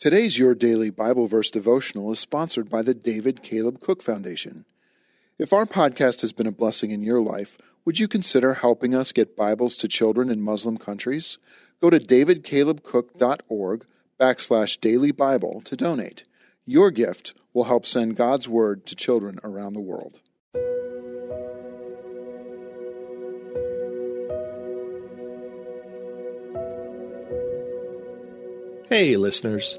Today's Your Daily Bible Verse devotional is sponsored by the David Caleb Cook Foundation. If our podcast has been a blessing in your life, would you consider helping us get Bibles to children in Muslim countries? Go to davidcalebcook.org backslash daily Bible to donate. Your gift will help send God's Word to children around the world. Hey, listeners.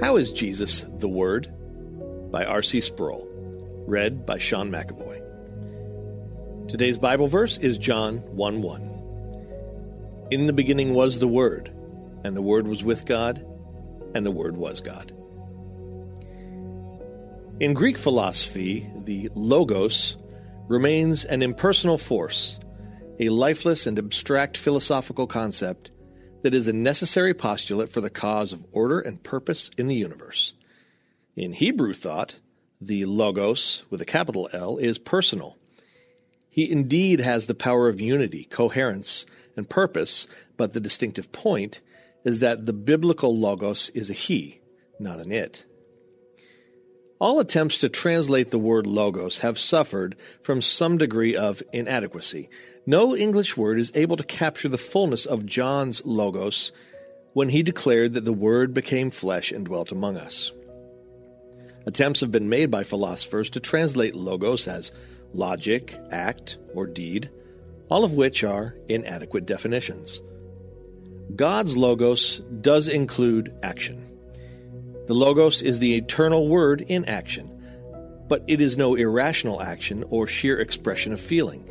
How is Jesus the Word? by R.C. Sproul. Read by Sean McAvoy. Today's Bible verse is John 1 1. In the beginning was the Word, and the Word was with God, and the Word was God. In Greek philosophy, the logos remains an impersonal force, a lifeless and abstract philosophical concept that is a necessary postulate for the cause of order and purpose in the universe. In Hebrew thought, the Logos, with a capital L, is personal. He indeed has the power of unity, coherence, and purpose, but the distinctive point is that the biblical Logos is a he, not an it. All attempts to translate the word logos have suffered from some degree of inadequacy, no English word is able to capture the fullness of John's logos when he declared that the Word became flesh and dwelt among us. Attempts have been made by philosophers to translate logos as logic, act, or deed, all of which are inadequate definitions. God's logos does include action. The logos is the eternal word in action, but it is no irrational action or sheer expression of feeling.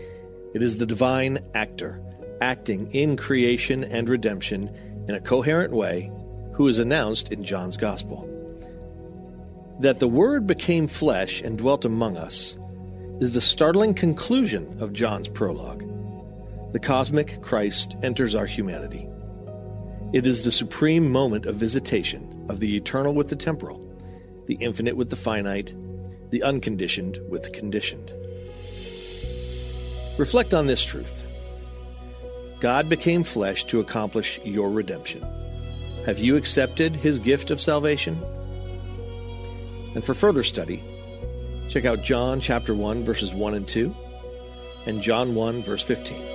It is the divine actor, acting in creation and redemption in a coherent way, who is announced in John's Gospel. That the Word became flesh and dwelt among us is the startling conclusion of John's prologue. The cosmic Christ enters our humanity. It is the supreme moment of visitation of the eternal with the temporal, the infinite with the finite, the unconditioned with the conditioned. Reflect on this truth God became flesh to accomplish your redemption. Have you accepted his gift of salvation? And for further study, check out John chapter 1 verses 1 and 2 and John 1 verse 15.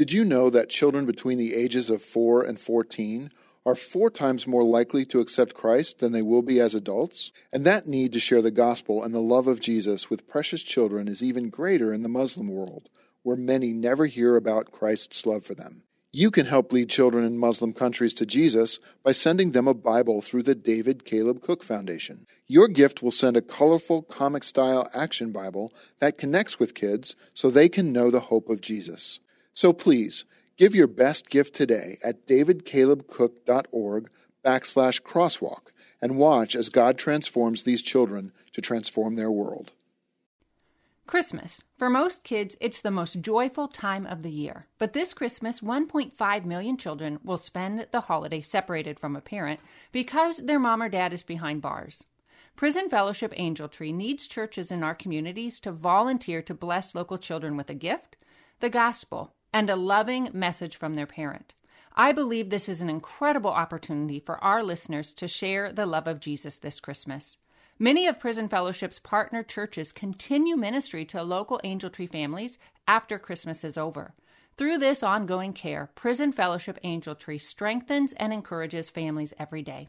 Did you know that children between the ages of 4 and 14 are four times more likely to accept Christ than they will be as adults? And that need to share the gospel and the love of Jesus with precious children is even greater in the Muslim world, where many never hear about Christ's love for them. You can help lead children in Muslim countries to Jesus by sending them a Bible through the David Caleb Cook Foundation. Your gift will send a colorful comic style action Bible that connects with kids so they can know the hope of Jesus. So please, give your best gift today at davidcalebcook.org backslash crosswalk and watch as God transforms these children to transform their world. Christmas. For most kids, it's the most joyful time of the year. But this Christmas, 1.5 million children will spend the holiday separated from a parent because their mom or dad is behind bars. Prison Fellowship Angel Tree needs churches in our communities to volunteer to bless local children with a gift, the gospel, and a loving message from their parent. I believe this is an incredible opportunity for our listeners to share the love of Jesus this Christmas. Many of Prison Fellowship's partner churches continue ministry to local Angel Tree families after Christmas is over. Through this ongoing care, Prison Fellowship Angel Tree strengthens and encourages families every day.